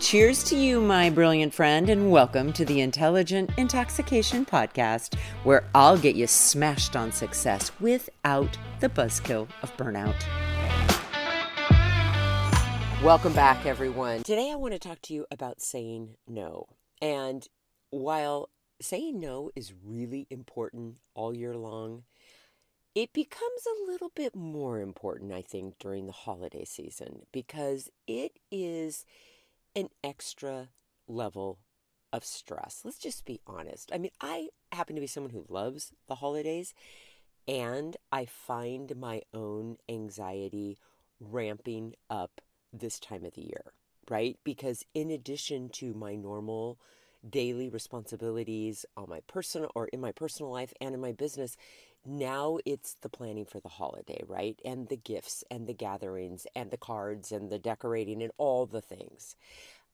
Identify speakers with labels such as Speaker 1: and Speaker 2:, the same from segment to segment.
Speaker 1: Cheers to you, my brilliant friend, and welcome to the Intelligent Intoxication Podcast, where I'll get you smashed on success without the buzzkill of burnout. Welcome back, everyone. Today, I want to talk to you about saying no. And while saying no is really important all year long, it becomes a little bit more important, I think, during the holiday season because it is an extra level of stress. Let's just be honest. I mean, I happen to be someone who loves the holidays, and I find my own anxiety ramping up this time of the year, right? Because in addition to my normal daily responsibilities on my personal or in my personal life and in my business, now it's the planning for the holiday, right? And the gifts and the gatherings and the cards and the decorating and all the things.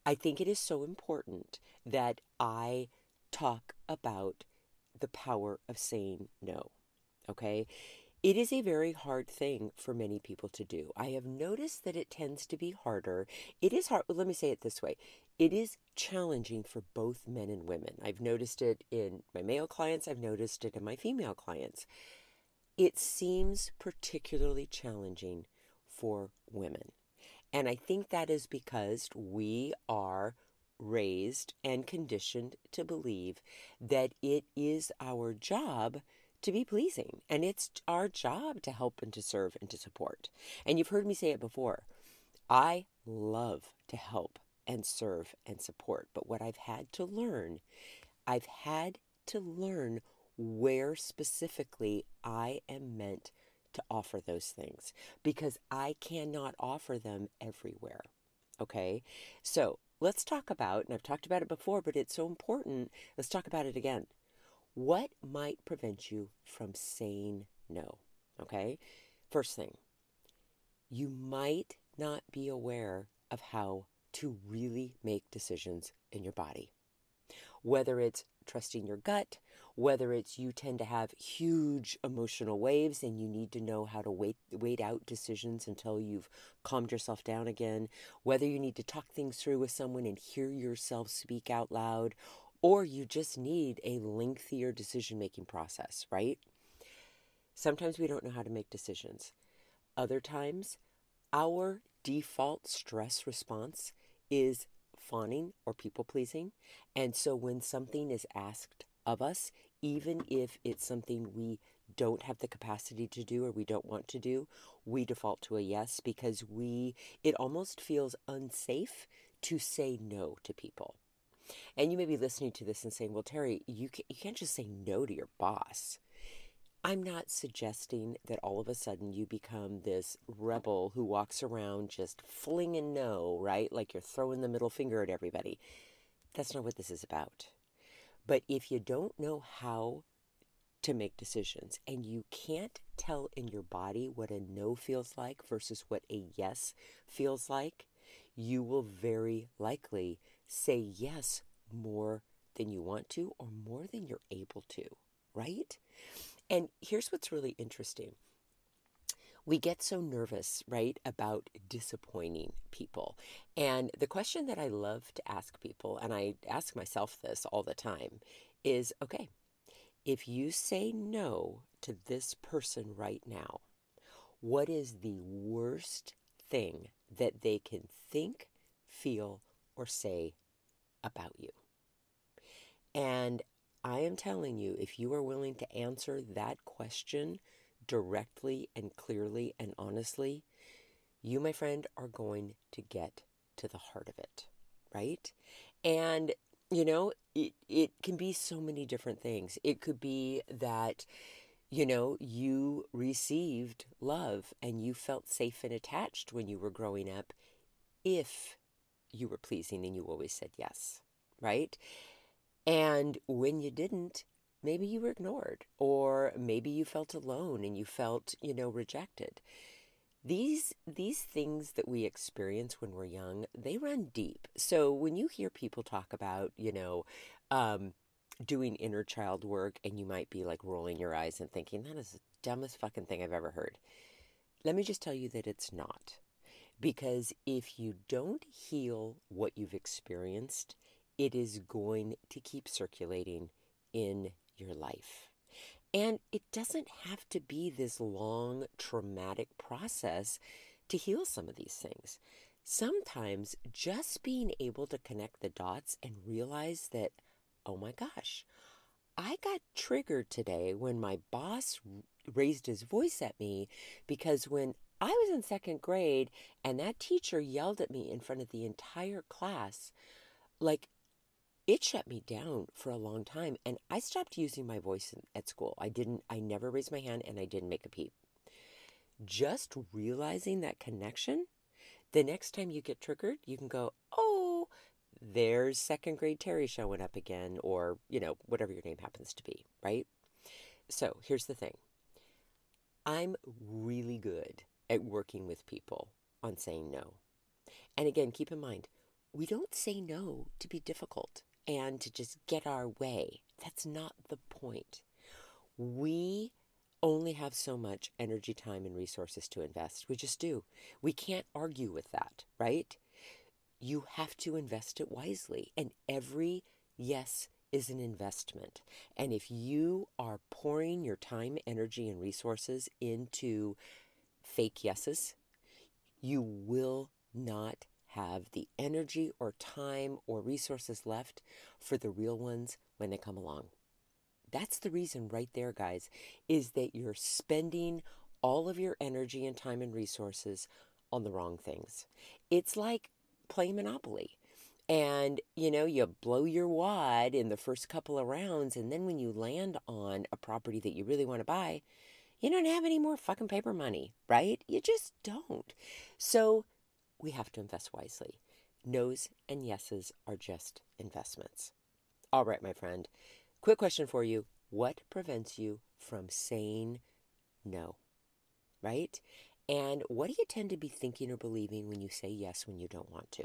Speaker 1: I think it is so important that I talk about the power of saying no. Okay. It is a very hard thing for many people to do. I have noticed that it tends to be harder. It is hard. Let me say it this way it is challenging for both men and women. I've noticed it in my male clients, I've noticed it in my female clients. It seems particularly challenging for women. And I think that is because we are raised and conditioned to believe that it is our job to be pleasing and it's our job to help and to serve and to support. And you've heard me say it before. I love to help and serve and support. But what I've had to learn, I've had to learn where specifically I am meant to offer those things because I cannot offer them everywhere. Okay. So let's talk about, and I've talked about it before, but it's so important. Let's talk about it again. What might prevent you from saying no? Okay. First thing, you might not be aware of how to really make decisions in your body. Whether it's trusting your gut, whether it's you tend to have huge emotional waves and you need to know how to wait wait out decisions until you've calmed yourself down again, whether you need to talk things through with someone and hear yourself speak out loud, or you just need a lengthier decision making process, right? Sometimes we don't know how to make decisions. Other times, our default stress response is fawning or people pleasing. And so when something is asked of us, even if it's something we don't have the capacity to do or we don't want to do, we default to a yes because we it almost feels unsafe to say no to people. And you may be listening to this and saying, "Well, Terri, you can, you can't just say no to your boss." I'm not suggesting that all of a sudden you become this rebel who walks around just flinging no, right? Like you're throwing the middle finger at everybody. That's not what this is about. But if you don't know how to make decisions and you can't tell in your body what a no feels like versus what a yes feels like, you will very likely say yes more than you want to or more than you're able to, right? And here's what's really interesting. We get so nervous, right, about disappointing people. And the question that I love to ask people, and I ask myself this all the time, is okay, if you say no to this person right now, what is the worst thing that they can think, feel, or say about you? And I am telling you, if you are willing to answer that question directly and clearly and honestly, you, my friend, are going to get to the heart of it, right? And, you know, it, it can be so many different things. It could be that, you know, you received love and you felt safe and attached when you were growing up if you were pleasing and you always said yes, right? And when you didn't, maybe you were ignored or maybe you felt alone and you felt, you know, rejected. These these things that we experience when we're young, they run deep. So when you hear people talk about, you know, um, doing inner child work and you might be like rolling your eyes and thinking that is the dumbest fucking thing I've ever heard. Let me just tell you that it's not. Because if you don't heal what you've experienced, it is going to keep circulating in your life. And it doesn't have to be this long, traumatic process to heal some of these things. Sometimes just being able to connect the dots and realize that, oh my gosh, I got triggered today when my boss raised his voice at me because when I was in second grade and that teacher yelled at me in front of the entire class, like it shut me down for a long time and I stopped using my voice at school. I didn't I never raised my hand and I didn't make a peep. Just realizing that connection, the next time you get triggered, you can go, "Oh, there's second grade Terri showing up again or, you know, whatever your name happens to be, right? So, here's the thing. I'm really good at working with people on saying no. And again, keep in mind, we don't say no to be difficult and to just get our way. That's not the point. We only have so much energy, time, and resources to invest. We just do. We can't argue with that, right? You have to invest it wisely. And every yes is an investment. And if you are pouring your time, energy, and resources into fake yeses, you will not have the energy or time or resources left for the real ones when they come along. That's the reason right there, guys, is that you're spending all of your energy and time and resources on the wrong things. It's like playing Monopoly. And, you know, you blow your wad in the first couple of rounds, and then when you land on a property that you really want to buy, you don't have any more fucking paper money, right? You just don't. So we have to invest wisely. No's and yeses are just investments. All right, my friend. Quick question for you. What prevents you from saying no? Right? And what do you tend to be thinking or believing when you say yes when you don't want to?